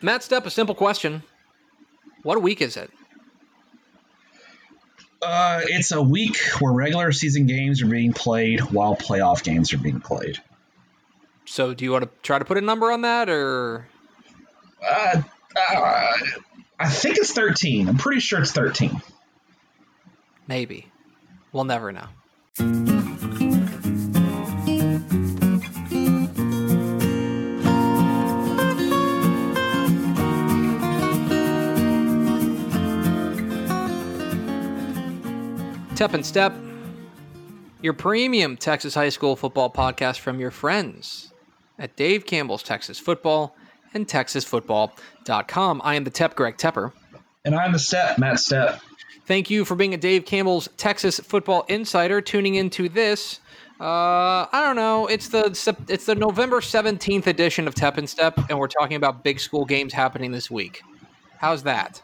Matt Stepp, a simple question. What week is it? Uh, it's a week where regular season games are being played while playoff games are being played. So, do you want to try to put a number on that, or? Uh, uh, I think it's 13. I'm pretty sure it's 13. Maybe. We'll never know. Tep and Step, your premium Texas high school football podcast from your friends at Dave Campbell's Texas Football and TexasFootball.com. I am the Tep, Greg Tepper. And I'm the Step, Matt Stepp. Thank you for being a Dave Campbell's Texas Football Insider, tuning into this. Uh, I don't know. It's the it's the November seventeenth edition of Tep and Step, and we're talking about big school games happening this week. How's that?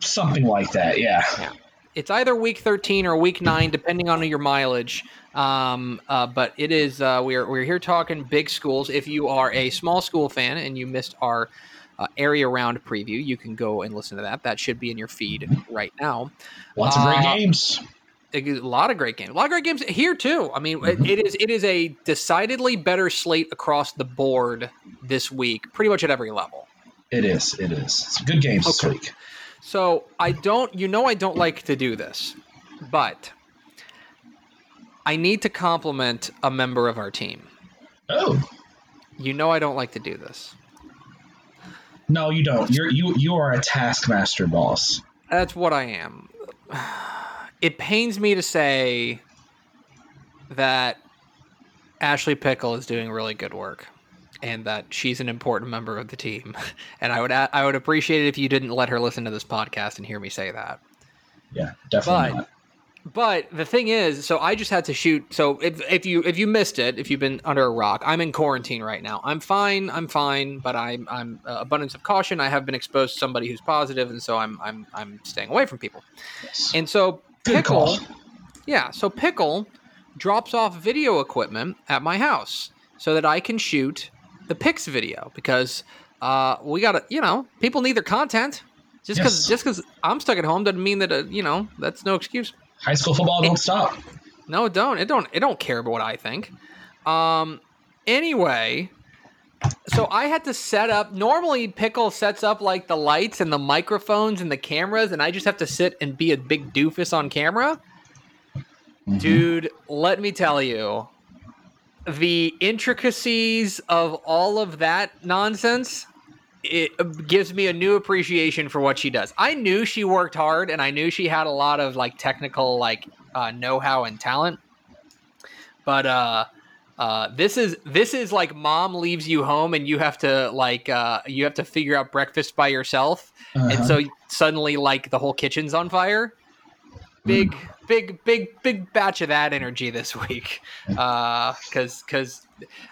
Something like that, yeah. Yeah it's either week 13 or week 9 depending on your mileage. Um, uh, but it is uh, we're, we're here talking big schools. If you are a small school fan and you missed our uh, area round preview you can go and listen to that. That should be in your feed right now. Lots of great uh, games. a lot of great games. A lot of great games here too. I mean mm-hmm. it, it is it is a decidedly better slate across the board this week pretty much at every level. It is it is. It's good games okay. this week so I don't, you know, I don't like to do this, but I need to compliment a member of our team. Oh. You know, I don't like to do this. No, you don't. You're you you are a taskmaster boss. That's what I am. It pains me to say that Ashley Pickle is doing really good work and that she's an important member of the team. And I would I would appreciate it if you didn't let her listen to this podcast and hear me say that. Yeah, definitely. But, not. but the thing is, so I just had to shoot. So if if you if you missed it, if you've been under a rock, I'm in quarantine right now. I'm fine. I'm fine. But I'm I'm uh, abundance of caution. I have been exposed to somebody who's positive, and so I'm I'm I'm staying away from people. Yes. And so pickle, yeah. So pickle drops off video equipment at my house so that I can shoot the picks video because uh, we got to, you know, people need their content. Just because yes. just because I'm stuck at home doesn't mean that uh, you know that's no excuse. High school football don't stop. No, it don't. It don't. It don't care about what I think. Um. Anyway, so I had to set up. Normally, Pickle sets up like the lights and the microphones and the cameras, and I just have to sit and be a big doofus on camera. Mm-hmm. Dude, let me tell you, the intricacies of all of that nonsense it gives me a new appreciation for what she does. I knew she worked hard and I knew she had a lot of like technical like uh, know-how and talent. But uh uh, this is this is like mom leaves you home and you have to like uh, you have to figure out breakfast by yourself, uh-huh. and so suddenly like the whole kitchen's on fire. Big big, big, big batch of that energy this week, because uh, because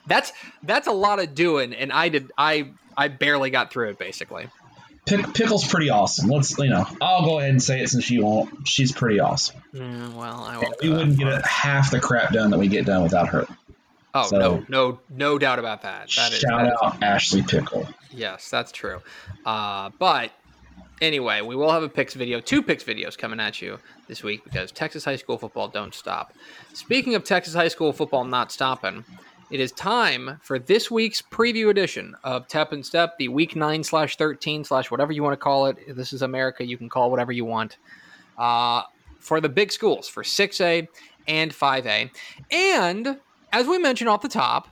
that's that's a lot of doing, and I did I I barely got through it basically. Pick, Pickle's pretty awesome. Let's you know, I'll go ahead and say it since you won't. She's pretty awesome. Mm, well, I won't we wouldn't get half the crap done that we get done without her. Oh so, no, no, no doubt about that. That is shout out is, Ashley Pickle. Yes, that's true. Uh, but Anyway, we will have a picks video, two picks videos coming at you this week because Texas high school football don't stop. Speaking of Texas high school football not stopping, it is time for this week's preview edition of Tep and Step, the week nine slash thirteen slash whatever you want to call it. This is America; you can call whatever you want. Uh, for the big schools for six A and five A, and as we mentioned off the top,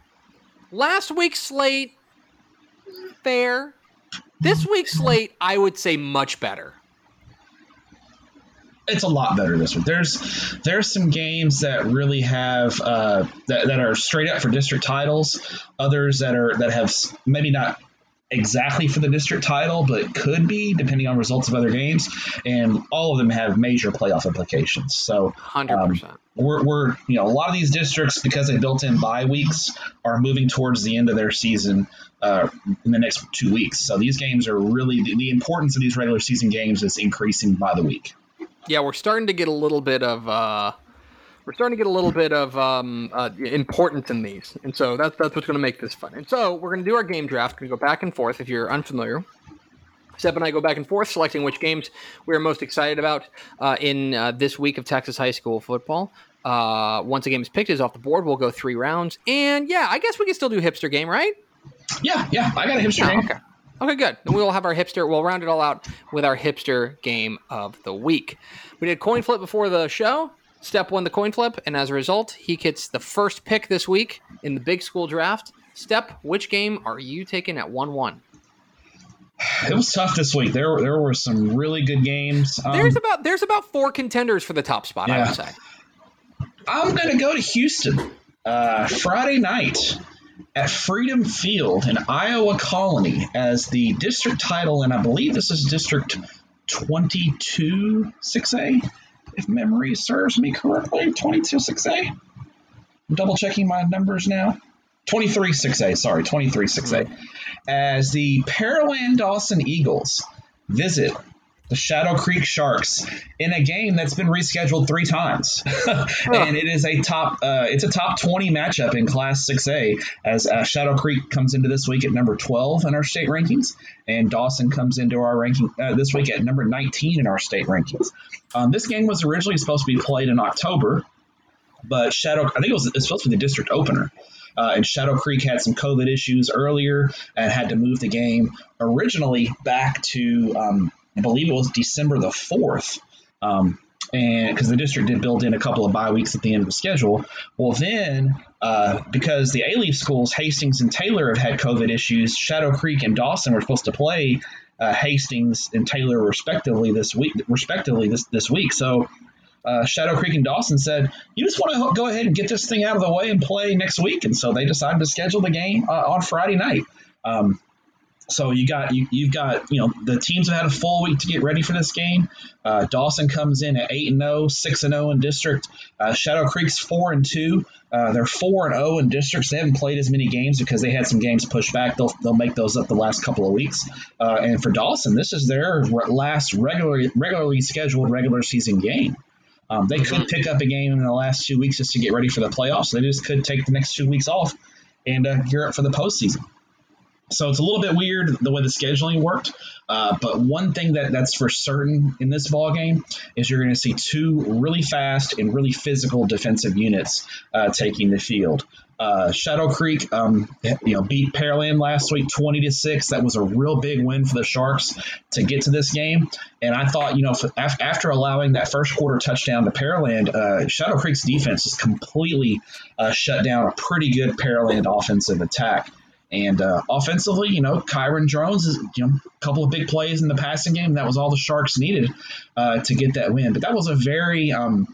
last week's slate fair this week's slate, I would say, much better. It's a lot better this week. There's there's some games that really have uh, that, that are straight up for district titles. Others that are that have maybe not exactly for the district title, but could be depending on results of other games. And all of them have major playoff implications. So, hundred um, percent. We're, we're you know a lot of these districts because they built in bye weeks are moving towards the end of their season uh, in the next two weeks. So these games are really the, the, importance of these regular season games is increasing by the week. Yeah, we're starting to get a little bit of uh, we're starting to get a little bit of um, uh, importance in these, and so that's that's what's going to make this fun. And so we're going to do our game draft. We're going to go back and forth. If you're unfamiliar, Step and I go back and forth selecting which games we are most excited about uh, in uh, this week of Texas high school football. Uh, once a game is picked, is off the board. We'll go three rounds, and yeah, I guess we can still do hipster game, right? Yeah, yeah, I got a hipster oh, game. Okay, okay, good. Then we will have our hipster. We'll round it all out with our hipster game of the week. We did coin flip before the show. Step won the coin flip, and as a result, he gets the first pick this week in the big school draft. Step, which game are you taking at one one? It was tough this week. There, there were some really good games. Um, there's about there's about four contenders for the top spot. Yeah. I would say. I'm going to go to Houston uh, Friday night at Freedom Field in Iowa Colony as the district title, and I believe this is District 22 6A, if memory serves me correctly. 22 6A. I'm double checking my numbers now. 23 6A, sorry, 23 6A. As the Pearland Dawson Eagles visit the Shadow Creek Sharks in a game that's been rescheduled three times, and it is a top uh, it's a top twenty matchup in Class Six A as uh, Shadow Creek comes into this week at number twelve in our state rankings, and Dawson comes into our ranking uh, this week at number nineteen in our state rankings. Um, this game was originally supposed to be played in October, but Shadow I think it was, it was supposed to be the district opener. Uh, and Shadow Creek had some COVID issues earlier and had to move the game originally back to um, I believe it was December the 4th. Um, and because the district did build in a couple of bye weeks at the end of the schedule. Well, then uh, because the Alief schools, Hastings and Taylor, have had COVID issues, Shadow Creek and Dawson were supposed to play uh, Hastings and Taylor respectively this week. Respectively this this week. So uh, Shadow Creek and Dawson said, "You just want to go ahead and get this thing out of the way and play next week." And so they decided to schedule the game uh, on Friday night. Um, so you got you, you've got you know the teams have had a full week to get ready for this game. Uh, Dawson comes in at eight and 0, 6 and 0 in district. Uh, Shadow Creek's four and two. Uh, they're four and zero in districts. They haven't played as many games because they had some games pushed back. They'll, they'll make those up the last couple of weeks. Uh, and for Dawson, this is their last regularly regularly scheduled regular season game. Um, they could pick up a game in the last two weeks just to get ready for the playoffs. They just could take the next two weeks off and uh, gear up for the postseason. So it's a little bit weird the way the scheduling worked. Uh, but one thing that, that's for certain in this ball game is you're going to see two really fast and really physical defensive units uh, taking the field. Uh, Shadow Creek, um, you know, beat Pearland last week, twenty to six. That was a real big win for the Sharks to get to this game. And I thought, you know, after allowing that first quarter touchdown to Pearland, uh, Shadow Creek's defense has completely uh, shut down a pretty good Pearland offensive attack. And uh, offensively, you know, Kyron Drones is you know a couple of big plays in the passing game. That was all the Sharks needed uh, to get that win. But that was a very um,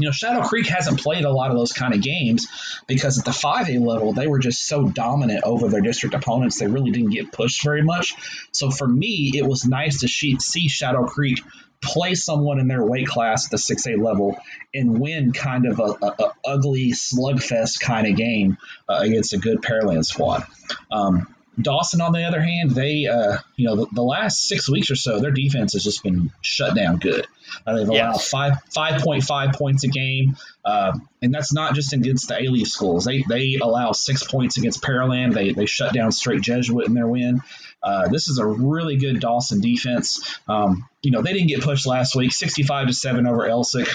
you know, Shadow Creek hasn't played a lot of those kind of games because at the 5A level, they were just so dominant over their district opponents. They really didn't get pushed very much. So for me, it was nice to see Shadow Creek play someone in their weight class at the 6A level and win kind of a, a, a ugly slugfest kind of game uh, against a good Pearland squad. Um, Dawson, on the other hand, they, uh, you know, the, the, last six weeks or so, their defense has just been shut down good. Uh, they've allowed yes. five five point five points a game, uh, and that's not just against the Alief schools. They they allow six points against Pearland. They they shut down Strake Jesuit in their win. Uh, this is a really good Dawson defense. Um, you know, they didn't get pushed last week, 65 to 7 over Elsik.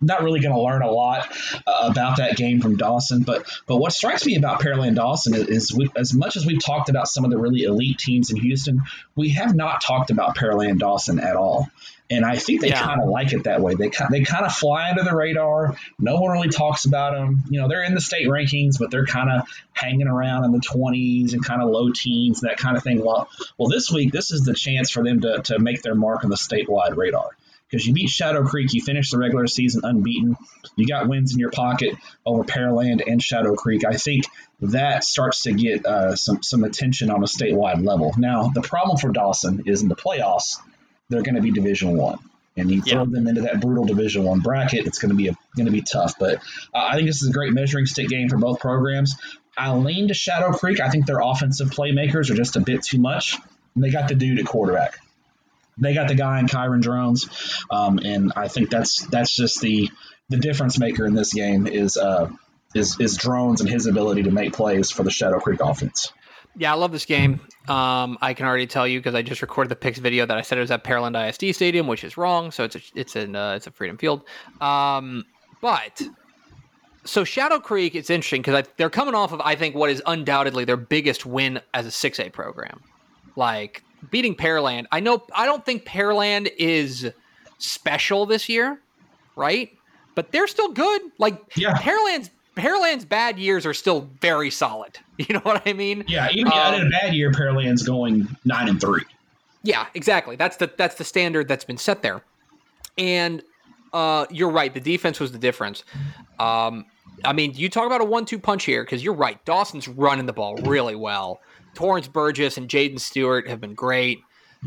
Not really going to learn a lot uh, about that game from Dawson, but but what strikes me about Pearland Dawson is, is we, as much as we've talked about some of the really elite teams in Houston, we have not talked about Pearland Dawson at all. And I think they yeah. kind of like it that way. They they kind of fly under the radar. No one really talks about them. You know, they're in the state rankings, but they're kind of hanging around in the 20s and kind of low teens, that kind of thing. Well, well, this week this is the chance for them to to make their mark on the statewide radar because you beat Shadow Creek, you finished the regular season unbeaten. You got wins in your pocket over Pearland and Shadow Creek. I think that starts to get uh, some some attention on a statewide level. Now, the problem for Dawson is in the playoffs they're going to be Division One. And you throw yeah. them into that brutal Division One bracket, it's going to be a, going to be tough. But uh, I think this is a great measuring stick game for both programs. I lean to Shadow Creek. I think their offensive playmakers are just a bit too much. And they got the dude at quarterback. They got the guy in Kyron Drones, um, and I think that's that's just the the difference maker in this game is uh, is is Drones and his ability to make plays for the Shadow Creek offense. Yeah, I love this game. Um, I can already tell you because I just recorded the picks video that I said it was at Pearland ISD Stadium, which is wrong. So it's a, it's in uh, it's a Freedom Field. Um, but so Shadow Creek, it's interesting because they're coming off of I think what is undoubtedly their biggest win as a six A program, like beating Pearland. I know I don't think Pearland is special this year, right? But they're still good. Like Yeah. Pearland's Pearland's bad years are still very solid. You know what I mean? Yeah, even um, in a bad year, Pearland's going nine and three. Yeah, exactly. That's the that's the standard that's been set there. And uh, you're right. The defense was the difference. Um, I mean, you talk about a one-two punch here because you're right. Dawson's running the ball really well. Torrance Burgess and Jaden Stewart have been great.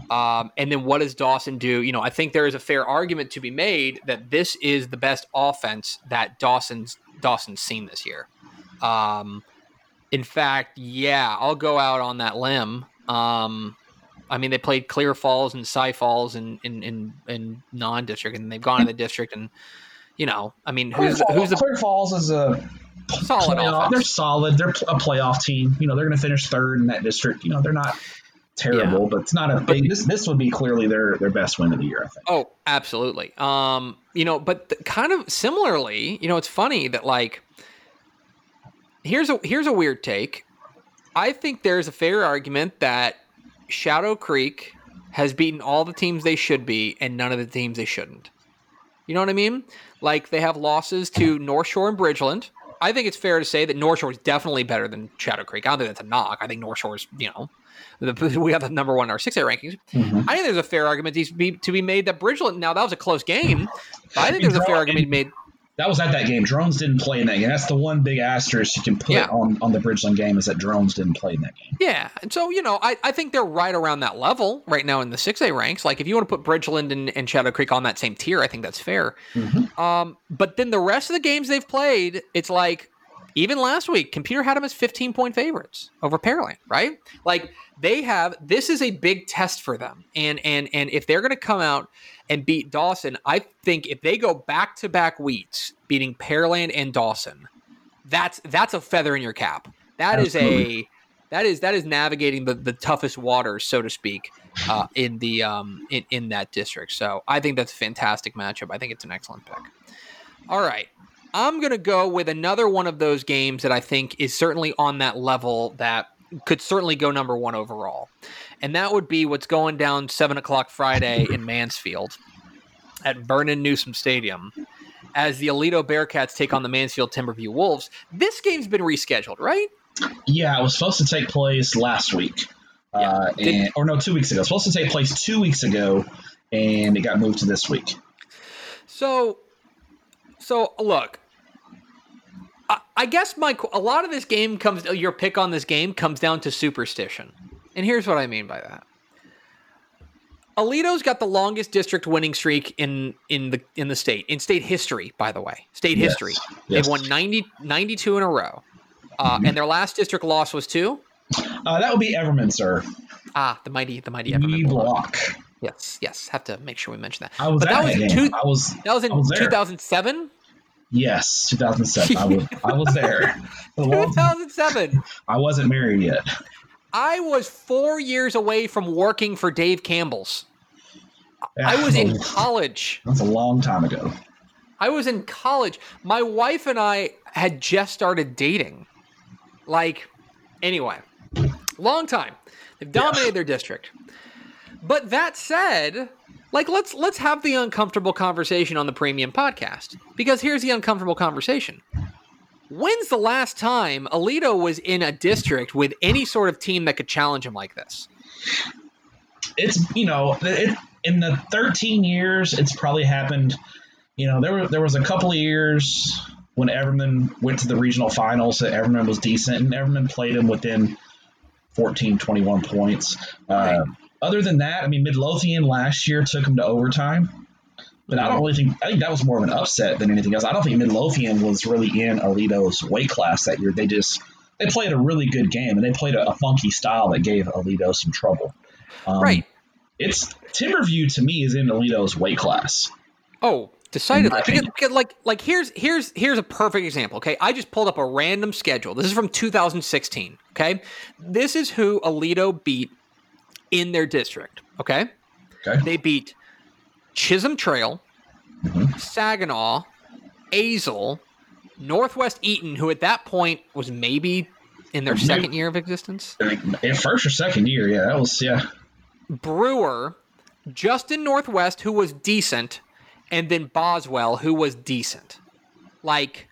Um, and then what does Dawson do? You know, I think there is a fair argument to be made that this is the best offense that Dawson's Dawson's seen this year. Um, in fact, yeah, I'll go out on that limb. Um, I mean, they played Clear Falls and Cy Falls in in, in, in non-district, and they've gone to the district, and you know, I mean, who's Clear, who's the Clear Falls is a solid playoff. offense. They're solid. They're a playoff team. You know, they're going to finish third in that district. You know, they're not terrible, Yeah. but it's not a big. This this would be clearly their their best win of the year. I think. Oh, absolutely. Um, you know, but th- kind of similarly, you know, it's funny that like here's a here's a weird take. I think there's a fair argument that Shadow Creek has beaten all the teams they should be and none of the teams they shouldn't. You know what I mean? Like they have losses to North Shore and Bridgeland. I think it's fair to say that North Shore is definitely better than Shadow Creek. I don't think that's a knock. I think North Shore's, you know, the, we have the number one in our 6A rankings. Mhm. I think there's a fair argument to be, to be made that Bridgeland. Now that was a close game, I think there's a fair argument made. That was at that game. Drones didn't play in that game. That's the one big asterisk you can put Yeah. on on the Bridgeland game is that Drones didn't play in that game. Yeah, and so you know, I, I think they're right around that level right now in the 6A ranks. Like if you want to put Bridgeland and, and Shadow Creek on that same tier, I think that's fair. Mhm. Um, but then the rest of the games they've played, it's like even last week, Computer had them as 15 point favorites over Pearland, right? Like they have this is a big test for them. And and and if they're gonna come out and beat Dawson, I think if they go back to back weeks beating Pearland and Dawson, that's that's a feather in your cap. That is a that is that is navigating the, the toughest waters, so to speak, uh, in the um in, in that district. So I think that's a fantastic matchup. I think it's an excellent pick. All right. I'm gonna go with another one of those games that I think is certainly on that level that could certainly go number one overall. And that would be what's going down seven o'clock Friday in Mansfield at Vernon Newsom Stadium as the Aledo Bearcats take on the Mansfield Timberview Wolves. This game's been rescheduled, right? Yeah, it was supposed to take place last week. Uh, Yeah. Did- and, or no, two weeks ago. It was supposed to take place two weeks ago, and it got moved to this week. So, so look, I, guess my a lot of this game comes your pick on this game comes down to superstition, and here's what I mean by that. Aledo's got the longest district winning streak in in the in the state in state history. By the way, state Yes. history. Yes. They've won 90, 92 in a row, uh, and their last district loss was two. Uh, that would be Everman, sir. ah the mighty the mighty Everman block. Yes, yes. Have to make sure we mention that. I was But that was in two- I was That was in I was there. 2007. yes, 2007. I was I was there. For a long time. 2007. I wasn't married yet. I was four years away from working for Dave Campbell's. I was in college. That's a long time ago. I was in college. My wife and I had just started dating. Like, anyway, long time. They've dominated their district. But that said, like let's let's have the uncomfortable conversation on the premium podcast. Because here's the uncomfortable conversation. When's the last time Aledo was in a district with any sort of team that could challenge him like this? It's you know it, in the 13 years it's probably happened. You know there were there was a couple of years when Everman went to the regional finals that Everman was decent and Everman played him within 14 21 points. Uh. Other than that, I mean Midlothian last year took them to overtime. But I don't really think I think that was more of an upset than anything else. I don't think Midlothian was really in Aledo's weight class that year. They just they played a really good game and they played a, a funky style that gave Aledo some trouble. Um, Right. It's Timberview to me is in Aledo's weight class. Oh, Decidedly, because, because, like like here's here's here's a perfect example. Okay, I just pulled up a random schedule. This is from 2016. Okay, this is who Aledo beat in their district. Okay, Okay. they beat Chisholm Trail, mm-hmm. Saginaw, Azle, Northwest Eaton, who at that point was maybe in their second year of existence. In first or second year, yeah, that was yeah. Brewer, Justin Northwest, who was decent, and then Boswell, who was decent. Like,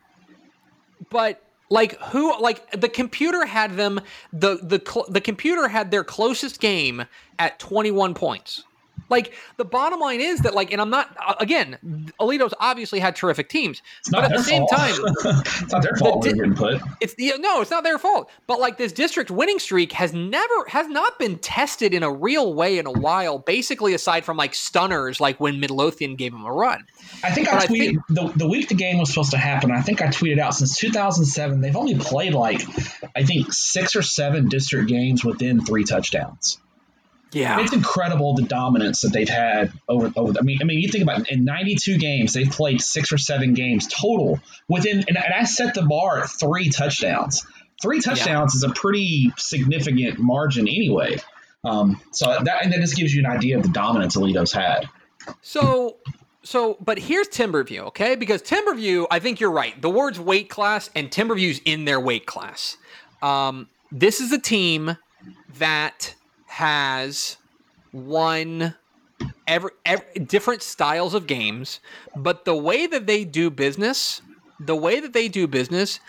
but like who? Like the computer had them. The the the computer had their closest game at twenty one points. Like the bottom line is that like, and I'm not again. Aledo's obviously had terrific teams, It's but not at their the same fault. time, it's not their fault di- getting put. it's the no, it's not their fault. But like this district winning streak has never has not been tested in a real way in a while. Basically, aside from like stunners, like when Midlothian gave him a run. I think But I I tweeted think- the, the week the game was supposed to happen. I think I tweeted out since 2007 they've only played like I think six or seven district games within three touchdowns. Yeah, It's incredible the dominance that they've had over. over I mean, I mean, you think about it, in 92 games they've played six or seven games total within, and, and I set the bar at three touchdowns. Three touchdowns is a pretty significant margin anyway. Um, so that and that just gives you an idea of the dominance Aledo's had. So, so, but here's Timberview, okay? Because Timberview, I think you're right. The words weight class and Timberview's in their weight class. Um, this is a team that has won every, every different styles of games, but the way that they do business, the way that they do business,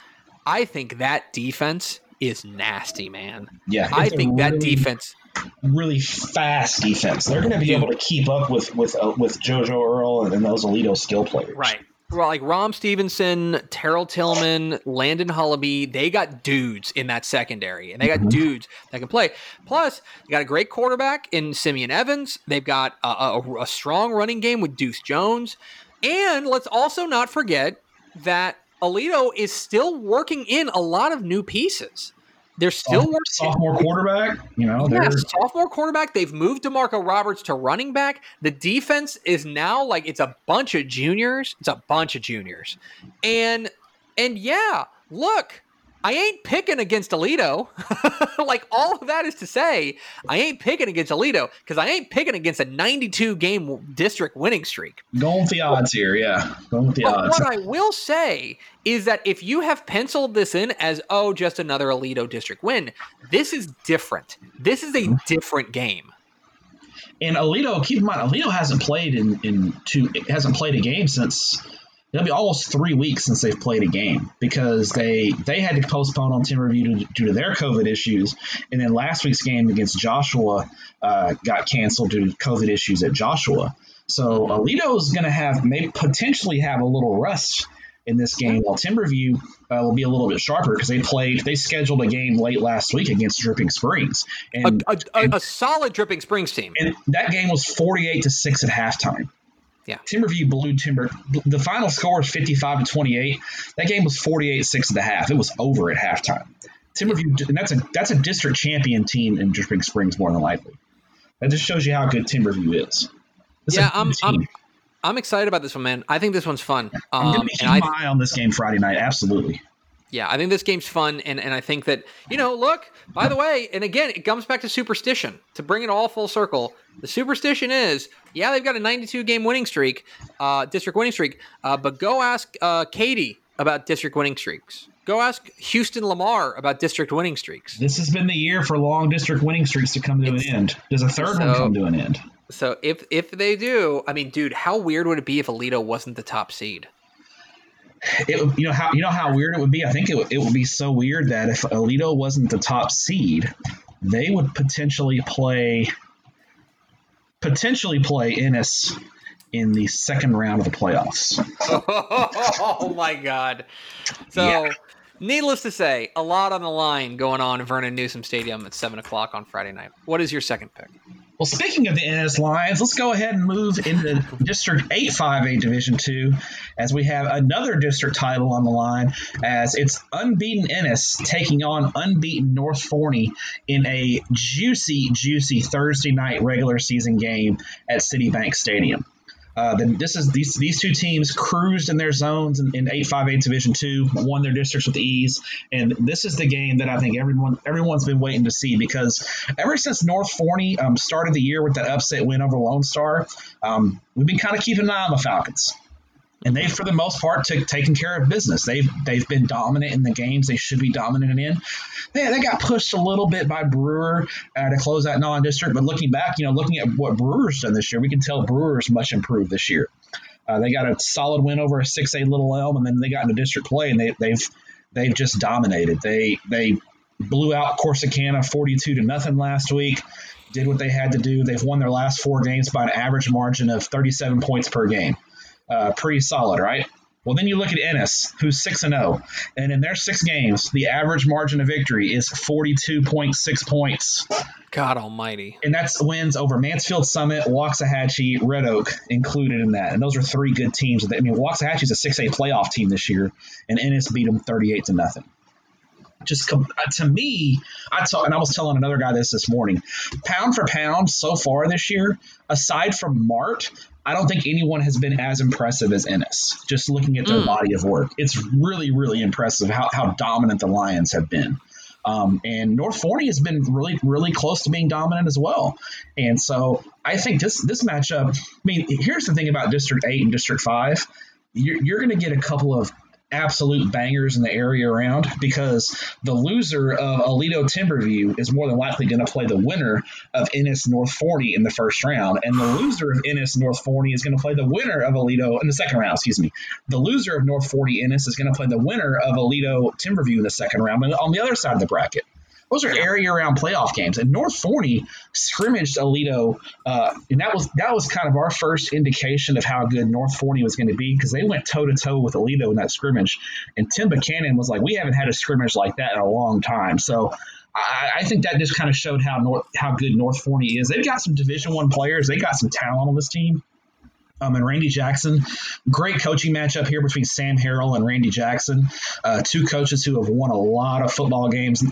I think that defense is nasty, man. Yeah, I think that defense. really fast defense. They're going to be able to keep up with with uh, with JoJo Earle and, and those Aledo skill players. Right. Well, like Rom Stevenson, Terrell Tillman, Landon Hullaby, they got dudes in that secondary, and they got Mhm. dudes that can play. Plus, you got a great quarterback in Simeon Evans. They've got a, a, a strong running game with Deuce Jones, and let's also not forget that Aledo is still working in a lot of new pieces. They're still Sophomore, sophomore quarterback. You know, Yeah, sophomore quarterback. They've moved DeMarco Roberts to running back. The defense is now like it's a bunch of juniors. It's a bunch of juniors. And and yeah, look, I ain't picking against Aledo. like all of that is to say, I ain't picking against Aledo because I ain't picking against a 92 game district winning streak. going with the odds here. Yeah, going with the But odds. what I will say is that if you have penciled this in as, oh, just another Aledo district win, this is different. This is a mm-hmm. different game. And Aledo, keep in mind, Aledo hasn't played in in two hasn't played a game since it'll be almost three weeks since they've played a game because they they had to postpone on Timberview due, due to their COVID issues, and then last week's game against Joshua uh, got canceled due to COVID issues at Joshua. So Aledo's going to have maybe potentially have a little rust in this game, while Timberview uh, will be a little bit sharper because they played they scheduled a game late last week against Dripping Springs, and A, a, a, a solid Dripping Springs team. and that game was 48 to 6 at halftime. Yeah. Timberview blew Timber. The final score was 55 to 28. That game was 48 6 at the half. It was over at halftime. Timberview, and that's a that's a district champion team in Dripping Springs more than likely. That just shows you how good Timberview is. It's Yeah, I'm, I'm. I'm excited about this one, man. I think this one's fun. I'm Um, gonna be keeping my eye on this game Friday night. Absolutely. Yeah, I think this game's fun, and, and I think that you know, look. By the way, and again, it comes back to superstition. To bring it all full circle, the superstition is, yeah, they've got a 92 game winning streak, uh, district winning streak. Uh, but go ask uh, Katy about district winning streaks. Go ask Houston Lamar about district winning streaks. This has been the year for long district winning streaks to come to It's- an end. Does a third one come to an end? So if if they do, I mean, dude, how weird would it be if Aledo wasn't the top seed? It you know how you know how weird it would be. I think it, would- it would be so weird that if Aledo wasn't the top seed, they would potentially play potentially play Ennis in the second round of the playoffs. oh my god. So Yeah. needless to say, a lot on the line going on in Vernon Newsom Stadium at seven o'clock on Friday night. What is your second pick? Well, speaking of the Ennis Lions, let's go ahead and move into District 858 Division 2 as we have another district title on the line as it's unbeaten Ennis taking on unbeaten North Forney in a juicy, juicy Thursday night regular season game at City Bank Stadium. Uh, then this is these these two teams cruised in their zones in, in eight five eight Division two, won their districts with ease, and this is the game that I think everyone everyone's been waiting to see because ever since North Forney um, started the year with that upset win over Lone Star, um, we've been kind of keeping an eye on the Falcons and they for the most part took taken care of business. They've they've been dominant in the games they should be dominant in. They, they got pushed a little bit by Brewer uh, to close that non-district, but looking back, you know, looking at what Brewer's done this year, we can tell Brewer's much improved this year. Uh, they got a solid win over a six A Little Elm, and then they got into district play, and they, they've they've just dominated. They they blew out Corsicana forty two to nothing last week. Did what they had to do. They've won their last four games by an average margin of thirty seven points per game uh, pretty solid, right? Well, then you look at Ennis, who's six and zero, oh, and in their six games, the average margin of victory is forty two point six points. God Almighty! And that's wins over Mansfield Summit, Waxahachie, Red Oak included in that, and those are three good teams. I mean, Waxahachie's a six A playoff team this year, and Ennis beat them thirty eight to nothing just uh, to me, I saw, and I was telling another guy this this morning. Pound for pound, so far this year, aside from Mart, I don't think anyone has been as impressive as Ennis. Just looking at their mm. body of work, it's really, really impressive how, how dominant the Lions have been. Um, and North Forney has been really, really close to being dominant as well. And so I think this this matchup. I mean, here's the thing about District Eight and District Five. You're, you're going to get a couple of absolute bangers in the area around because the loser of Aledo Timberview is more than likely going to play the winner of Ennis North Forney in the first round, and the loser of Ennis North Forney is going to play the winner of Aledo in the second round. Excuse me. The loser of North Forney Ennis is going to play the winner of Aledo Timberview in the second round, and on the other side of the bracket. Those are area round playoff games. And North Forney scrimmaged Aledo, uh, and that was that was kind of our first indication of how good North Forney was going to be because they went toe to toe with Aledo in that scrimmage. And Tim Buchanan was like, "We haven't had a scrimmage like that in a long time." So. I, I think that just kind of showed how North, how good North Forney is. They've got some Division One players. They got some talent on this team. Um, and Randy Jackson. Great coaching matchup here between Sam Harrell and Randy Jackson, uh, two coaches who have won a lot of football games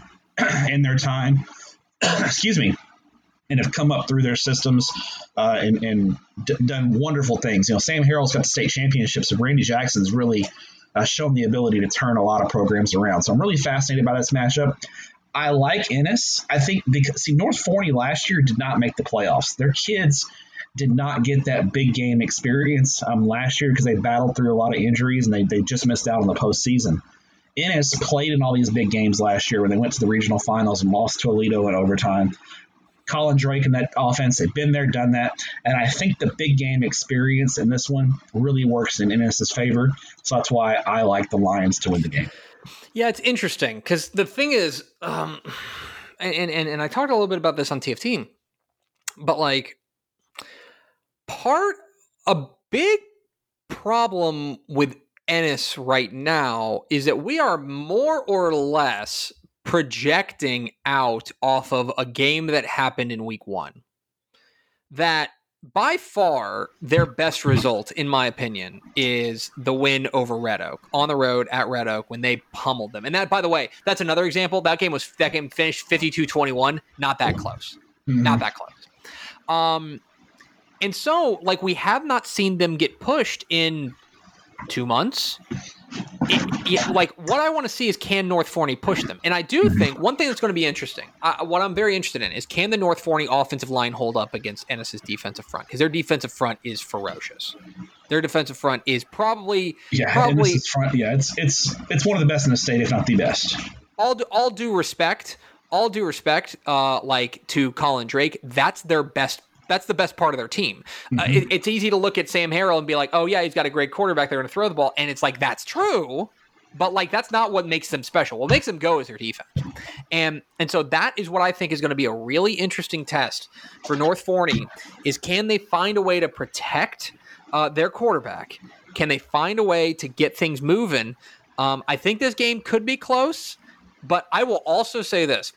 in their time, excuse me, and have come up through their systems uh, and, and d- done wonderful things. You know, Sam Harrell's got the state championships, and Randy Jackson's really uh, shown the ability to turn a lot of programs around. So I'm really fascinated by this matchup. I like Ennis. I think because see North Forney last year did not make the playoffs. Their kids did not get that big game experience um, last year because they battled through a lot of injuries and they, they just missed out on the postseason. Ennis played in all these big games last year when they went to the regional finals and lost to Aledo in overtime. Colin Drake and that offense, they've been there, done that. And I think the big game experience in this one really works in Ennis's favor. So that's why I like the Lions to win the game. Yeah, it's interesting because the thing is, um, and, and, and I talked a little bit about this on TFT, but like part, a big problem with Ennis right now is that we are more or less projecting out off of a game that happened in week one. That by far their best result, in my opinion, is the win over Red Oak on the road at Red Oak when they pummeled them. And that, by the way, that's another example. That game was that game finished 52-21, not that close. Mm-hmm. Not that close. Um and so like we have not seen them get pushed in two months. It, yeah, like what I want to see is can North Forney push them? And I do mm-hmm. think one thing that's going to be interesting, uh, what I'm very interested in, is can the North Forney offensive line hold up against Ennis's defensive front? Because their defensive front is ferocious. Their defensive front is probably yeah, probably front. Yeah, it's it's it's one of the best in the state, if not the best. All all due respect, all due respect, uh, like to Colin Drake, that's their best that's the best part of their team. Uh, mm-hmm. Uh, it, it's easy to look at Sam Harrell and be like, oh yeah, he's got a great quarterback. They're going to throw the ball, and it's like that's true. But like that's not what makes them special. What makes them go is their defense, and and so that is what I think is going to be a really interesting test for North Forney. Is can they find a way to protect uh, their quarterback? Can they find a way to get things moving? Um, I think this game could be close, but I will also say this: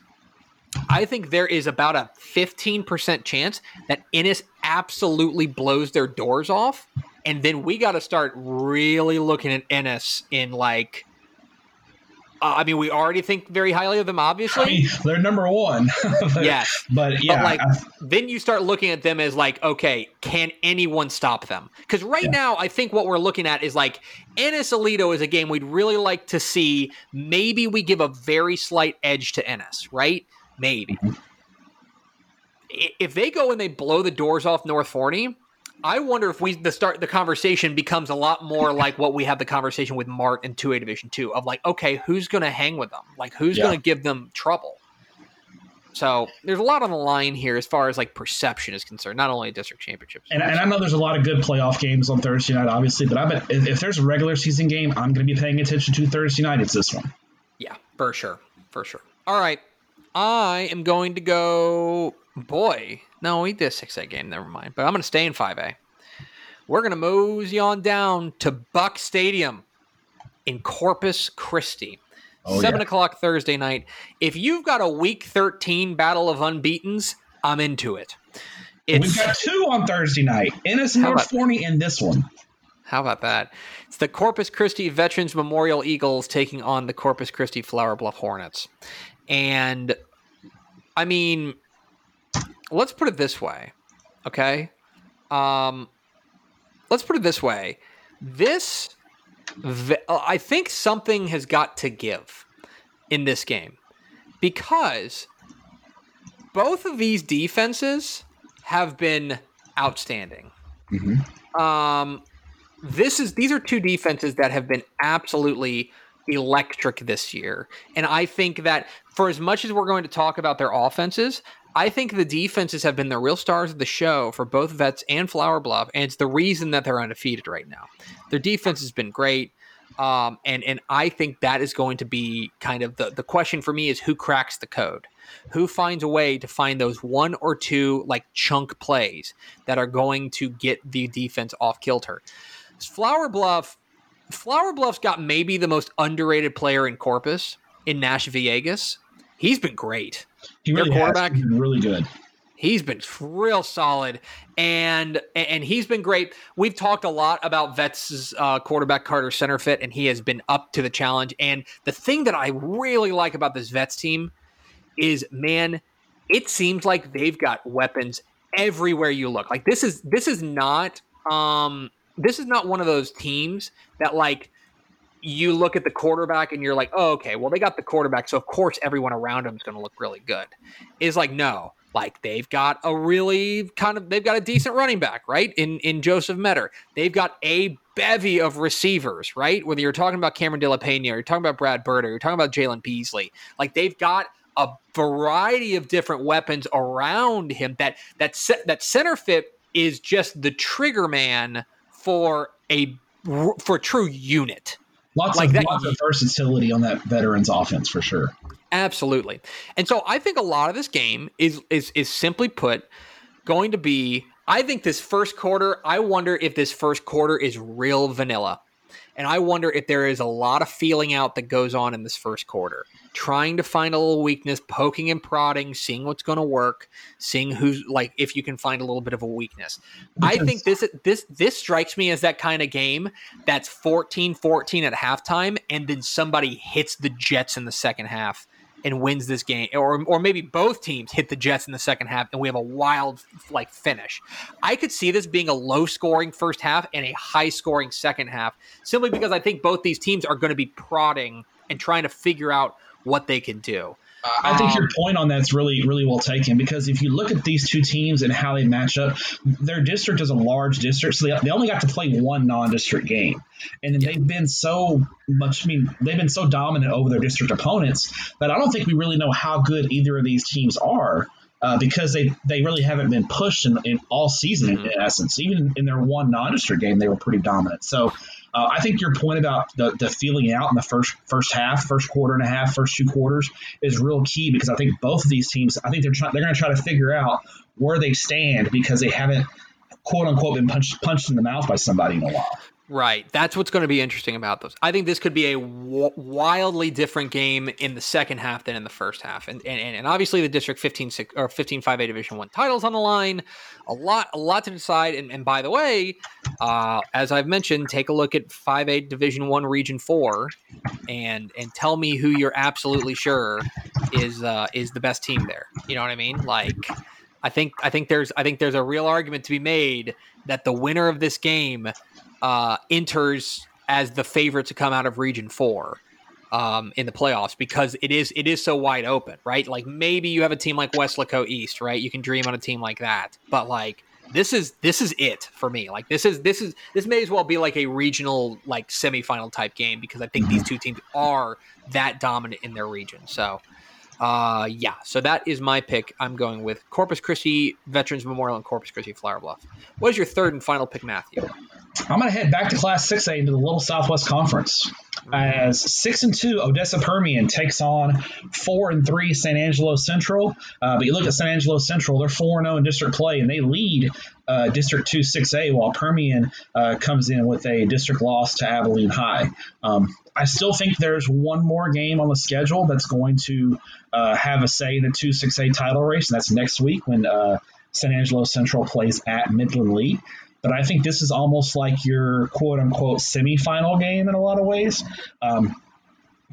I think there is about a 15% chance that Ennis absolutely blows their doors off. And then we got to start really looking at Ennis in like Uh, I mean, we already think very highly of them, obviously. I mean, they're number one. but, yes, but yeah, but like I, then you start looking at them as like, okay, can anyone stop them? Because right yeah. now, I think what we're looking at is like Ennis Aledo is a game we'd really like to see. Maybe we give a very slight edge to Ennis, right? Maybe. Mm-hmm. If they go and they blow the doors off North Forney, I wonder if we the start the conversation becomes a lot more like what we have the conversation with Mart in 2A Division 2 of like, okay, who's going to hang with them? Like who's yeah. going to give them trouble? So there's a lot on the line here as far as like perception is concerned, not only district championships. And, and I know there's a lot of good playoff games on Thursday night, obviously, but I bet if, if there's a regular season game, I'm going to be paying attention to Thursday night. It's this one. Yeah, for sure, for sure. All right, I am going to go. Boy, no, we did a 6A game. Never mind. But I'm going to stay in 5A. We're going to mosey on down to Buck Stadium in Corpus Christi. Oh, 7 yeah. o'clock Thursday night. If you've got a week 13 battle of unbeatens, I'm into it. It's, We've got two on Thursday night. Ennis North Forney in this one. How about that? It's the Corpus Christi Veterans Memorial Eagles taking on the Corpus Christi Flower Bluff Hornets. And I mean, let's put it this way, okay? Um, let's put it this way. This, I think something has got to give in this game because both of these defenses have been outstanding. Mm-hmm. Um, this is these are two defenses that have been absolutely electric this year, and I think that for as much as we're going to talk about their offenses, I think the defenses have been the real stars of the show for both Vets and Flower Bluff, and it's the reason that they're undefeated right now. Their defense has been great. Um, and and I think that is going to be kind of the the question for me is who cracks the code, who finds a way to find those one or two like chunk plays that are going to get the defense off kilter. Flower Bluff, Flower Bluff's got maybe the most underrated player in Corpus in Nash Villegas. He's been great. He really quarterback, has. really good. He's been real solid, and and he's been great. We've talked a lot about Vets' uh, quarterback Carter Centerfit, and he has been up to the challenge. And the thing that I really like about this Vets team is, man, it seems like they've got weapons everywhere you look. Like this is this is not um this is not one of those teams that like you look at the quarterback and you're like, oh, okay, well, they got the quarterback, so of course everyone around him is going to look really good. Is like, no, like they've got a really kind of they've got a decent running back, right? In in Joseph Metter, they've got a bevy of receivers, right? Whether you're talking about Cameron De La Pena, or you're talking about Brad Bird, or you're talking about Jalen Beasley, like they've got a variety of different weapons around him. That that that center fit is just the trigger man for a for a true unit Lots like of that, lots of versatility on that veterans offense for sure. Absolutely. And so I think a lot of this game is is is simply put going to be I think this first quarter, I wonder if this first quarter is real vanilla. And I wonder if there is a lot of feeling out that goes on in this first quarter, trying to find a little weakness, poking and prodding, seeing what's going to work, seeing who's like if you can find a little bit of a weakness. Because I think this this this strikes me as that kind of game that's 14-14 at halftime and then somebody hits the Jets in the second half and wins this game, or or maybe both teams hit the Jets in the second half, and we have a wild like finish. I could see this being a low scoring first half and a high scoring second half, simply because I think both these teams are going to be prodding and trying to figure out what they can do. I think um, your point on that's really, really well taken because if you look at these two teams and how they match up, their district is a large district, so they, they only got to play one non-district game, and yeah. they've been so much. I mean, they've been so dominant over their district opponents that I don't think we really know how good either of these teams are. Uh, because they, they really haven't been pushed in, in all season mm-hmm. in, in, essence. Even in their one non-district game, they were pretty dominant. So uh, I think your point about the, the feeling out in the first first half, first quarter and a half, first two quarters is real key because I think both of these teams, I think they're trying, they're going to try to figure out where they stand because they haven't quote unquote been punched punched in the mouth by somebody in a while. Right. That's what's going to be interesting about those. I think this could be a w- wildly different game in the second half than in the first half. And and, and obviously the District 15 6, or 15 5A Division 1 titles on the line. A lot a lot to decide and, and by the way, uh, as I've mentioned, take a look at 5A Division 1 Region 4 and and tell me who you're absolutely sure is uh, is the best team there. You know what I mean? Like I think I think there's I think there's a real argument to be made that the winner of this game uh, enters as the favorite to come out of Region Four um, in the playoffs because it is it is so wide open, right? Like maybe you have a team like Weslaco East, right? You can dream on a team like that, but like this is this is it for me. Like this is this is this may as well be like a regional like semifinal type game because I think these two teams are that dominant in their region. So uh, yeah, so that is my pick. I'm going with Corpus Christi Veterans Memorial and Corpus Christi Flower Bluff. What is your third and final pick, Matthew? I'm going to head back to Class 6A into the Little Southwest Conference. As six and two, Odessa Permian takes on four and three San Angelo Central. Uh, but you look at San Angelo Central; they're four and zero in district play, and they lead uh, District Two Six A, while Permian uh, comes in with a district loss to Abilene High. Um, I still think there's one more game on the schedule that's going to uh, have a say in the two six A title race, and that's next week when uh, San Angelo Central plays at Midland Lee. But I think this is almost like your quote unquote semifinal game in a lot of ways. Um,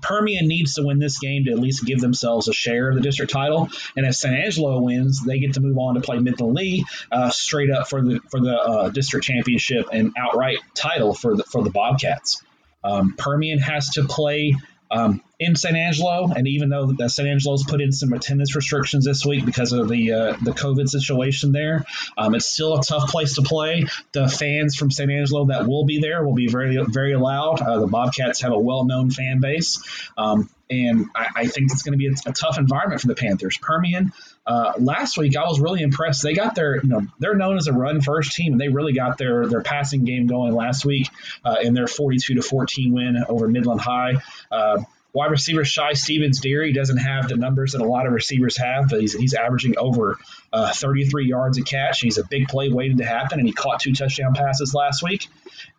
Permian needs to win this game to at least give themselves a share of the district title. And if San Angelo wins, they get to move on to play Midland Lee uh, straight up for the for the uh, district championship and outright title for the for the Bobcats. Um, Permian has to play um, in San Angelo, and even though the San Angelo's put in some attendance restrictions this week because of the uh, the COVID situation there, um, it's still a tough place to play. The fans from San Angelo that will be there will be very very loud. Uh, the Bobcats have a well known fan base, um, and I, I, think it's going to be a, a, tough environment for the Panthers. Permian. Uh, last week, I was really impressed. They got their, you know, they're known as a run first team, and they really got their their passing game going last week uh, in their 42 to 14 win over Midland High. Uh, Wide receiver Shy Stevens Deary doesn't have the numbers that a lot of receivers have, but he's, he's averaging over uh, 33 yards a catch. He's a big play waiting to happen, and he caught two touchdown passes last week.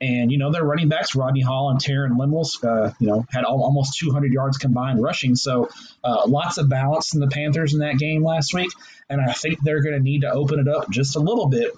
And, you know, their running backs, Rodney Hall and Taryn Limwells, uh, you know, had all, almost 200 yards combined rushing. So uh, lots of balance in the Panthers in that game last week. And I think they're going to need to open it up just a little bit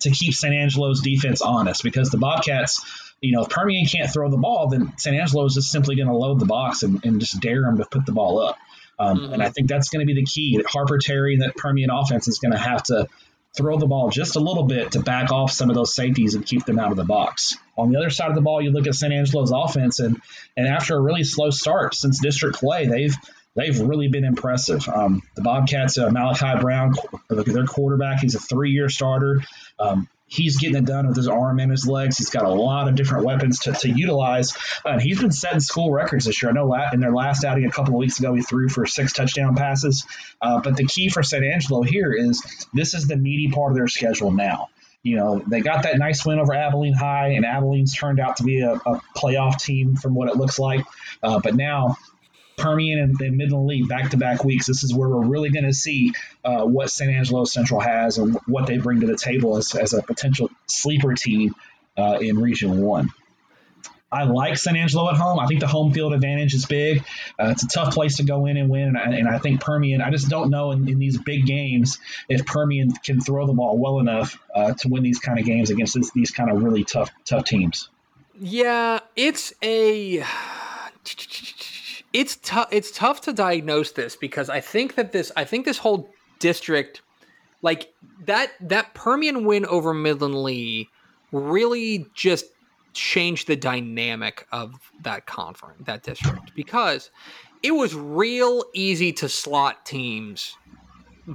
to keep San Angelo's defense honest because the Bobcats you know, if Permian can't throw the ball, then San Angelo is just simply going to load the box and, and, just dare them to put the ball up. Um, mm-hmm. And I think that's going to be the key. That Harper Terry and that Permian offense is going to have to throw the ball just a little bit to back off some of those safeties and keep them out of the box. On the other side of the ball, you look at San Angelo's offense, and and after a really slow start since district play, they've they've really been impressive. Um, the Bobcats, uh, Malachi Brown, their quarterback, he's a three-year starter. Um, he's getting it done with his arm and his legs. He's got a lot of different weapons to, to utilize. Uh, he's been setting school records this year. I know in their last outing a couple of weeks ago, he threw for six touchdown passes. Uh, but the key for San Angelo here is this is the meaty part of their schedule now. You know, they got that nice win over Abilene High, and Abilene's turned out to be a, a playoff team from what it looks like. Uh, but now Permian and, and Midland Lee back to back weeks. This is where we're really going to see uh, what San Angelo Central has and what they bring to the table as, as a potential sleeper team uh, in Region 1. I like San Angelo at home. I think the home field advantage is big. Uh, it's a tough place to go in and win, and I, and I think Permian. I just don't know in, in, these big games if Permian can throw the ball well enough uh, to win these kind of games against this, these kind of really tough tough teams. Yeah, it's a it's tough it's tough to diagnose this because I think that this I think this whole district like that that Permian win over Midland Lee really just changed the dynamic of that conference that district. Because it was real easy to slot teams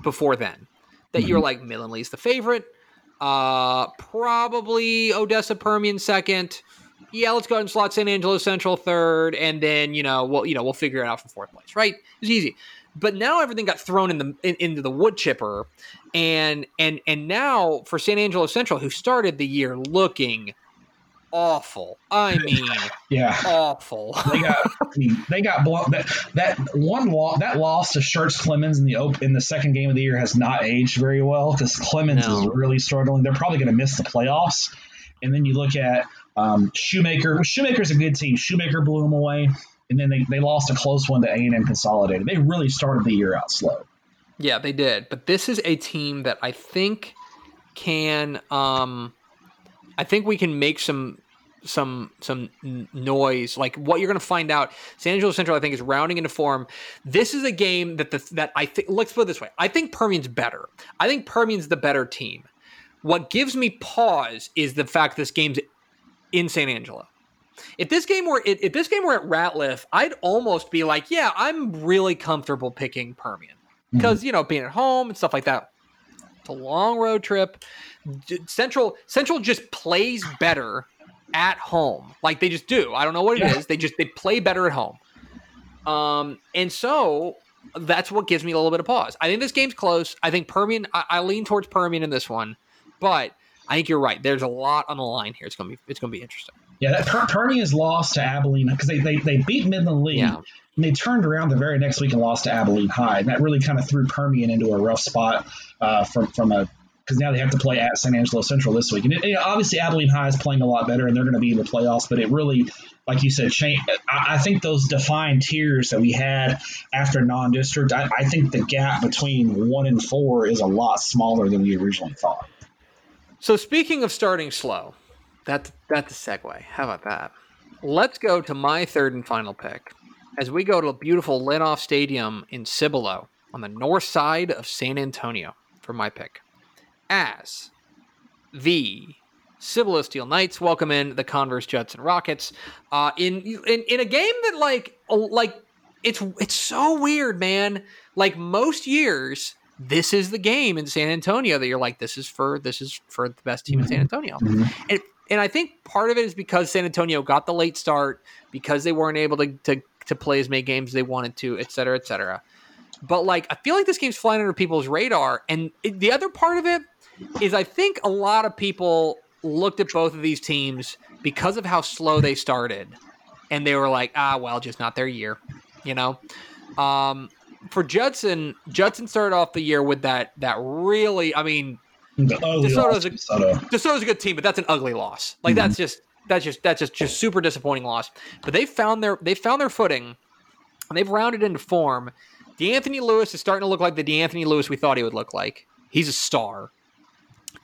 before then that mm-hmm. you're like Midland Lee's the favorite. Uh probably Odessa Permian second yeah, let's go ahead and slot San Angelo Central third, and then you know we'll you know we'll figure it out for fourth place, right? It's easy. But now everything got thrown in the in, into the wood chipper, and and and now for San Angelo Central, who started the year looking awful. I mean, yeah, awful. they got I mean, they got blown. That that one loss that loss to Schertz Clemens in the op- in the second game of the year has not aged very well because Clemens no. is really struggling. They're probably going to miss the playoffs. And then you look at Um, Shoemaker, Shoemaker's a good team. Shoemaker blew them away, and then they, they lost a close one to A and M Consolidated. They really started the year out slow. Yeah, they did. But this is a team that I think can. Um, I think we can make some some some noise. Like what you're going to find out, San Angelo Central, I think, is rounding into form. This is a game that the that I think. Let's put it this way: I think Permian's better. I think Permian's the better team. What gives me pause is the fact this game's in San Angelo. If this game were if this game were at Ratliff, I'd almost be like, yeah, I'm really comfortable picking Permian because mm-hmm. you know being at home and stuff like that. It's a long road trip. Central Central just plays better at home, like they just do. I don't know what it yeah. is. They just they play better at home. Um, and so that's what gives me a little bit of pause. I think this game's close. I think Permian. I, I lean towards Permian in this one, but I think you're right. There's a lot on the line here. It's gonna be it's gonna be interesting. Yeah, that per- Permian is lost to Abilene because they, they they beat Midland Lee yeah. and they turned around the very next week and lost to Abilene High, and that really kind of threw Permian into a rough spot uh, from from a because now they have to play at San Angelo Central this week, and it, it, obviously Abilene High is playing a lot better, and they're going to be in the playoffs. But it really, like you said, change. I, I think those defined tiers that we had after non-district, I, I think the gap between one and four is a lot smaller than we originally thought. So speaking of starting slow, that that's a segue. How about that? Let's go to my third and final pick as we go to a beautiful Lehnhoff Stadium in Cibolo on the north side of San Antonio for my pick. As the Cibolo Steele Knights welcome in the Converse Judson Rockets uh, in, in in a game that like like it's it's so weird, man. Like most years, this is the game in San Antonio that you're like, this is for this is for the best team in San mm-hmm. Antonio. Mm-hmm. And and I think part of it is because San Antonio got the late start, because they weren't able to to, to play as many games as they wanted to, et cetera, et cetera. But like, I feel like this game's flying under people's radar. And it, the other part of it is, I think a lot of people looked at both of these teams because of how slow they started, and they were like, ah, well, just not their year, you know. Um, for Judson, Judson started off the year with that that really, I mean, DeSoto's a, DeSoto's a good team, but that's an ugly loss. Like mm-hmm. that's just that's just that's just just super disappointing loss. But they found their they found their footing, and they've rounded into form. DeAnthony Lewis is starting to look like the DeAnthony Lewis we thought he would look like. He's a star,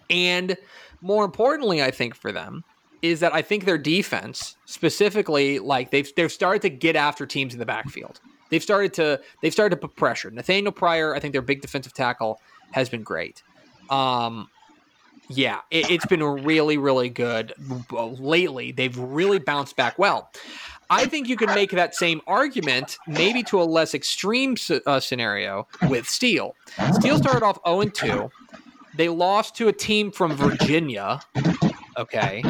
and more importantly, I think for them is that I think their defense, specifically, like they've they've started to get after teams in the backfield. They've started to they've started to put pressure. Nathaniel Pryor, I think their big defensive tackle has been great. Um, yeah, it, has been really really good lately. They've really bounced back well. I think you can make that same argument, maybe to a less extreme uh, scenario with Steele. Steele started off 0 2. They lost to a team from Virginia, okay,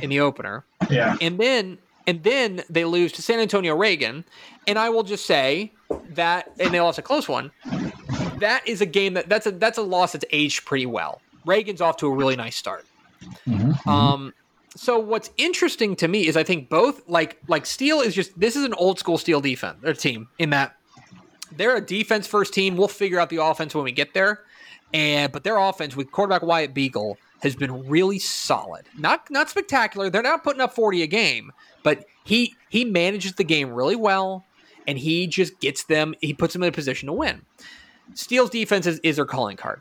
in the opener. Yeah. And then and then they lose to San Antonio Reagan. And I will just say that, and they lost a close one. That is a game that that's a that's a loss that's aged pretty well. Reagan's off to a really nice start. Mm-hmm, mm-hmm. Um, so what's interesting to me is I think both like like Steele is just this is an old school Steele defense their team in that they're a defense first team. We'll figure out the offense when we get there. And but their offense with quarterback Wyatt Beagle has been really solid. Not not spectacular. They're not putting up 40 a game, but he he manages the game really well and he just gets them he puts them in a position to win. Steele's defense is, is their calling card.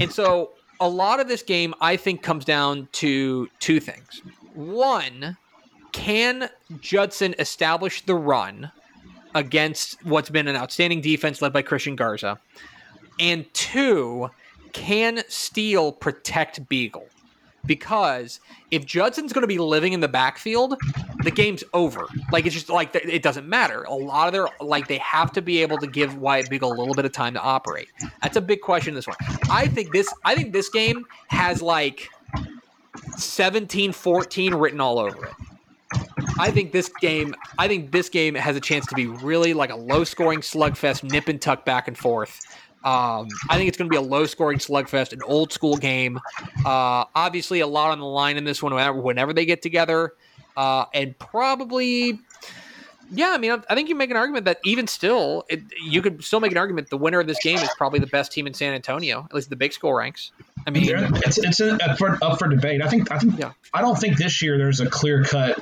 And so a lot of this game I think comes down to two things. One, can Judson establish the run against what's been an outstanding defense led by Christian Garza? And two, can Steele protect Beagle? Because if Judson's going to be living in the backfield, the game's over. Like it's just like it doesn't matter. A lot of their like they have to be able to give Wyatt Beagle a little bit of time to operate. That's a big question. This one, I think this. I think this game has like 17-14 written all over it. I think this game. I think this game has a chance to be really like a low-scoring slugfest, nip and tuck back and forth. Um, I think it's going to be a low scoring slugfest, an old school game. Uh, obviously, a lot on the line in this one whenever, whenever they get together. Uh, and probably, yeah, I mean, I think you make an argument that even still, it, you could still make an argument the winner of this game is probably the best team in San Antonio, at least the big school ranks. I mean, it's it's up for, up for debate. I think I think Yeah. I don't think this year there's a clear cut.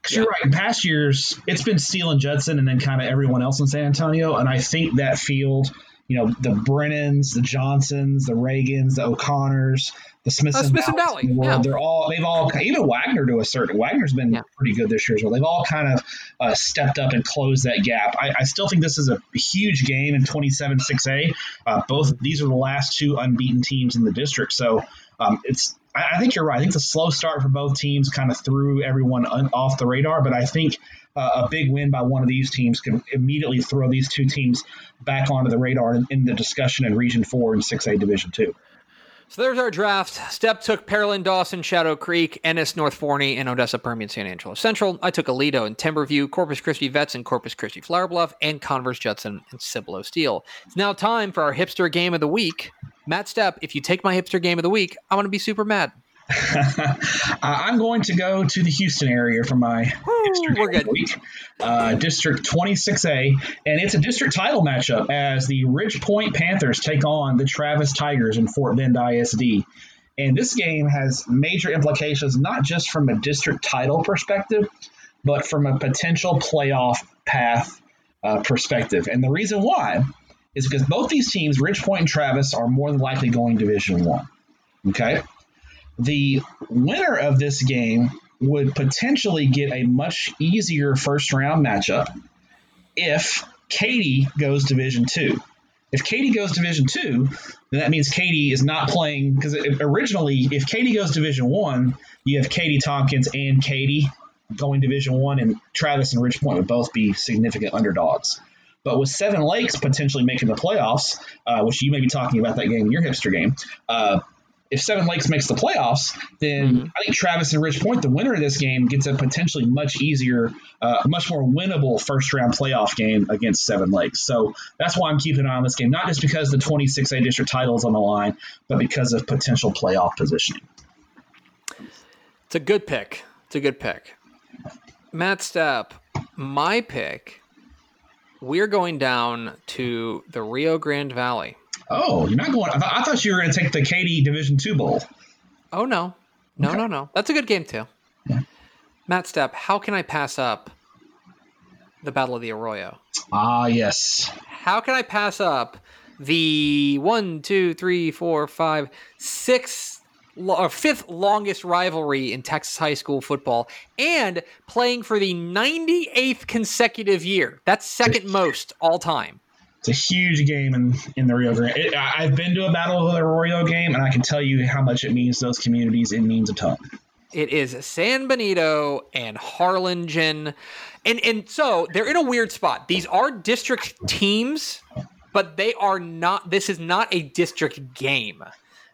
Because you're right. In past years, it's been Steele and Judson, and then kind of everyone else in San Antonio. And I think that field, you know, the Brennans, the Johnsons, the Reagans, the O'Connors, the Smiths Uh, Smith and Valley, the yeah. they're all they've all even Wagner to a certain. Wagner's been Yeah. pretty good this year as well. They've all kind of uh, stepped up and closed that gap. I, I still think this is a huge game in 27-6A. Uh, both these are the last two unbeaten teams in the district, so um, it's. I, I think you're right. I think the slow start for both teams kind of threw everyone un, off the radar, but I think a big win by one of these teams could immediately throw these two teams back onto the radar in, in the discussion in Region Four and 6A Division Two. So there's our draft. Step took Pearland, Dawson, Shadow Creek, Ennis, North Forney, and Odessa, Permian, San Angelo Central. I took Aledo and Timberview, Corpus Christi Vets and Corpus Christi Flower Bluff, and Converse Judson and Cibolo Steele. It's now time for our hipster game of the week. Matt Stepp, if you take my hipster game of the week, I'm going to be super mad. uh, I'm going to go to the Houston area for my Woo, district week. Uh, district 26A, and it's a district title matchup as the Ridge Point Panthers take on the Travis Tigers in Fort Bend ISD. And this game has major implications, not just from a district title perspective, but from a potential playoff path uh, perspective. And the reason why is because both these teams, Ridge Point and Travis, are more than likely going Division One. Okay, the winner of this game would potentially get a much easier first round matchup if Katy goes Division Two. If Katy goes Division Two, then that means Katy is not playing because originally, if Katy goes Division One, you have Katy Tompkins and Katy going Division One, and Travis and Ridge Point would both be significant underdogs. But with Seven Lakes potentially making the playoffs, uh, which you may be talking about that game in your hipster game, uh, if Seven Lakes makes the playoffs, then Mhm. I think Travis and Ridge Point, the winner of this game, gets a potentially much easier, uh, much more winnable first round playoff game against Seven Lakes. So that's why I'm keeping an eye on this game, not just because the 26A district title is on the line, but because of potential playoff positioning. It's a good pick. It's a good pick. Matt Stepp, my pick, we're going down to the Rio Grande Valley. Oh, you're not going. I, th- I thought you were going to take the Katy Division Two bowl. Oh no, no, Okay. no, no. That's a good game too. Yeah. Matt Stepp, how can I pass up the Battle of the Arroyo? Ah, yes. How can I pass up the one, two, three, four, five, six, or fifth longest rivalry in Texas high school football, and playing for the 98th consecutive year? That's second most all time. It's a huge game in, in the Rio Grande. It, I- I've been to a Battle of the Arroyo game, and I can tell you how much it means to those communities. It means a ton. It is San Benito and Harlingen. And and so they're in a weird spot. These are district teams, but they are not this is not a district game.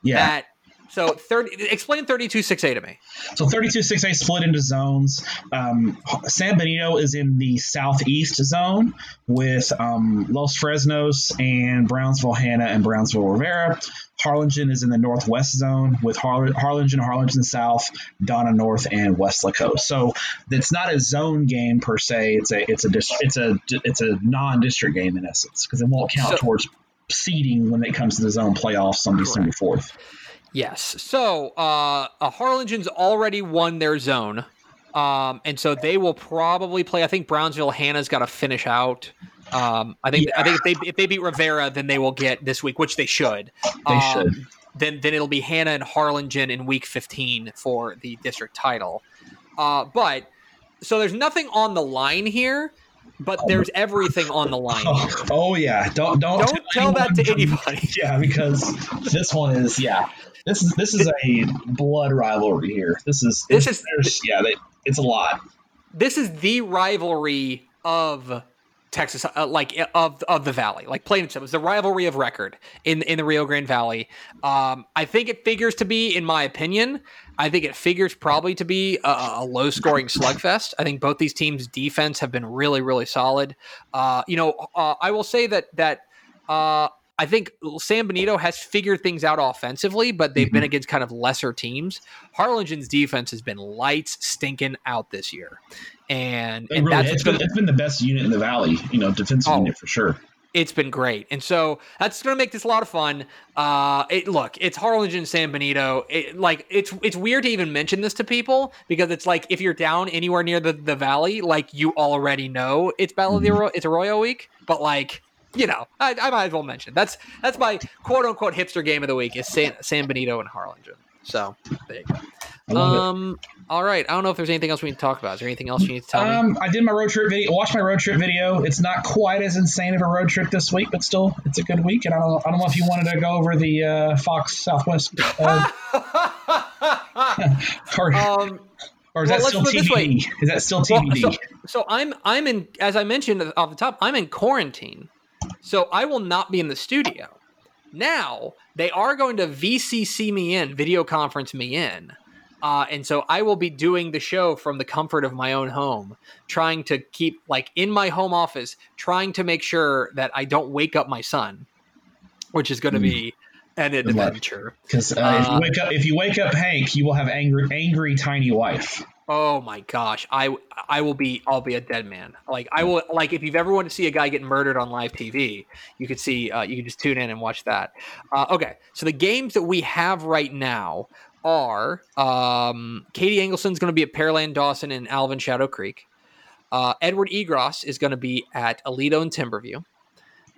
Yeah. That so 30 explain 32-6A to me. So 32-6A split into zones. Um, San Benito is in the southeast zone with um, Los Fresnos and Brownsville Hanna and Brownsville Rivera. Harlingen is in the northwest zone with Har- Harlingen, Harlingen South, Donna North, and Weslaco East. So it's not a zone game per se. It's a it's a dis- it's a it's a non-district game in essence because it won't count So- towards seeding when it comes to the zone playoffs on December fourth. Yes. So uh, uh Harlingen's already won their zone. Um, and so they will probably play. I think Brownsville Hanna's got to finish out. Um, I think I think if they if they beat Rivera, then they will get this week, which they should. They Um, should. Then then it'll be Hanna and Harlingen in week 15 for the district title. Uh, but so there's nothing on the line here, but oh, there's everything on the line. Oh, oh yeah, don't don't Don't tell that to anybody. Yeah, because this one is yeah. This is this is a blood rivalry here. This is This is- yeah. They, it's a lot. this is the rivalry of Texas, uh, like of of the Valley, like plain and simple. It's the rivalry of record in in the Rio Grande Valley. Um, I think it figures to be, in my opinion, I think it figures probably to be a, a low scoring slugfest. I think both these teams' defense have been really really solid. Uh, you know, uh, I will say that that. I think San Benito has figured things out offensively, but they've been against kind of lesser teams. Harlingen's defense has been lights stinking out this year, and and really, that's it's been it's been the best unit in the valley. You know, defensive Oh. unit for sure. it's been great. And so that's going to make this a lot of fun. Uh, it, look, it's Harlingen San Benito. It, like it's it's weird to even mention this to people because it's like if you're down anywhere near the, the valley, like you already know it's Battle mm-hmm. of the Arroyo, it's Arroyo week. But like you know, I, I, might as well mention that's that's my quote unquote hipster game of the week is San, San Benito and Harlingen. So there you go. Um, it. all right. I don't know if there's anything else we need to talk about. Is there anything else you need to tell um, me? I did my road trip video. Watch my road trip video. It's not quite as insane of a road trip this week, but still, it's a good week. And I don't, I don't know if you wanted to go over the uh, Fox Southwest. Uh, or, um, or is well, that still TBD? Is that still TBD? Well, so, so I'm I'm in as I mentioned off the top. I'm in quarantine, so I will not be in the studio. Now they are going to VCC me in, video conference me in. Uh, and so I will be doing the show from the comfort of my own home, trying to keep like in my home office, trying to make sure that I don't wake up my son, which is going to mm. be an adventure. Because uh, uh, if you uh, wake up, if you wake up Hank, you will have angry, angry tiny wife. Oh my gosh, I I will be I'll be a dead man. Like I will like if you've ever wanted to see a guy get murdered on live TV, you could see uh, you can just tune in and watch that. Uh, okay, so the games that we have right now are um, Katie Engelson's going to be at Pearland Dawson and Alvin Shadow Creek. Uh, Edward Egros is going to be at Aledo and Timberview.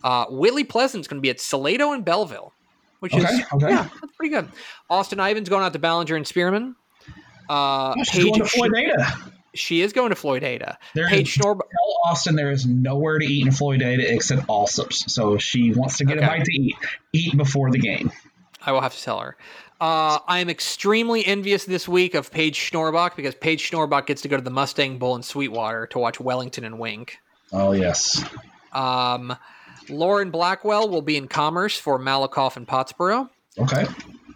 Uh, Whitley Pleasant's going to be at Salado and Bellville, which okay, is okay. yeah, that's pretty good. Austin Ivan's going out to Ballinger and Spearman. Uh, oh, she's Paige, going to Floydada. She is going to Floydada. There Paige Schnorb- tell Austin there is nowhere to eat in Floydada except Allsup's. So she wants to get okay. a bite to eat. Eat before the game. I will have to tell her. Uh, I am extremely envious this week of Paige Schnorbach because Paige Schnorbach gets to go to the Mustang Bowl in Sweetwater to watch Wellington and Wink. Oh yes. Um, Lauren Blackwell will be in Commerce for Malakoff and Pottsboro. Okay.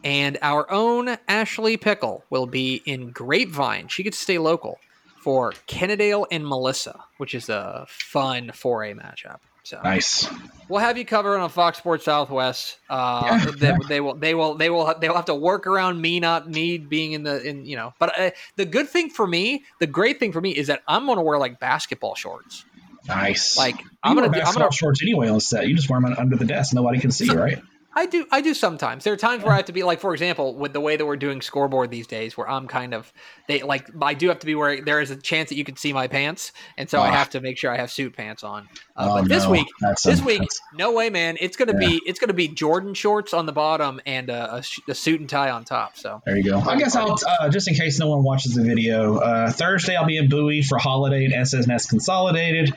And our own Ashley Pickle will be in Grapevine. She gets to stay local for Kennedale and Melissa, which is a fun 4A matchup. So nice. We'll have you covered on Fox Sports Southwest. Uh, yeah, they, they, will, they will, they will, they will have to work around me not me being in the in you know. But uh, the good thing for me, the great thing for me is that I'm going to wear like basketball shorts. Nice. Like you I'm going to wear basketball I'm gonna, shorts anyway on set. You just wear them under the desk. Nobody can see, right? I do. I do sometimes. There are times where I have to be like, for example, with the way that we're doing scoreboard these days, where I'm kind of they like I do have to be wearing. There is a chance that you can see my pants, and so I ah. have to make sure I have suit pants on. Uh, oh, but this no. week, that's this a, week, no way, man. It's gonna yeah. be it's gonna be Jordan shorts on the bottom and a, a, a, suit and tie on top. So there you go. I guess I'll uh, just in case no one watches the video. Uh, Thursday I'll be in Bowie for Holliday and S&S Consolidated.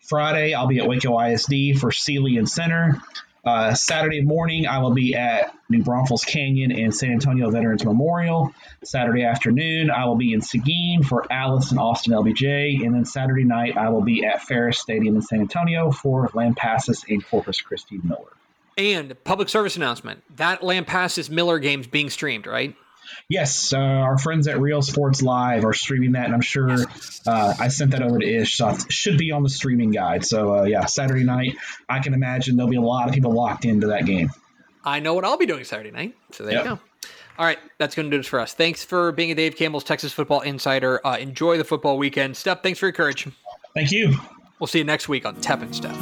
Friday I'll be at Waco ISD for Sealy and Center. Uh, Saturday morning, I will be at New Braunfels Canyon and San Antonio Veterans Memorial. Saturday afternoon, I will be in Seguin for Alice and Austin LBJ. And then Saturday night, I will be at Farris Stadium in San Antonio for Lampasas and Corpus Christi Miller. And public service announcement that Lampasas Miller game's being streamed, right? Yes, uh, our friends at Real Sports Live are streaming that, and I'm sure uh, I sent that over to Ish, so it should be on the streaming guide. So uh, yeah, Saturday night, I can imagine there'll be a lot of people locked into that game. I know what I'll be doing Saturday night, so there yep. you go. All right, that's going to do this for us. Thanks for being a Dave Campbell's Texas Football Insider. Uh, enjoy the football weekend. Step, thanks for your courage. Thank you. We'll see you next week on Tep and Step.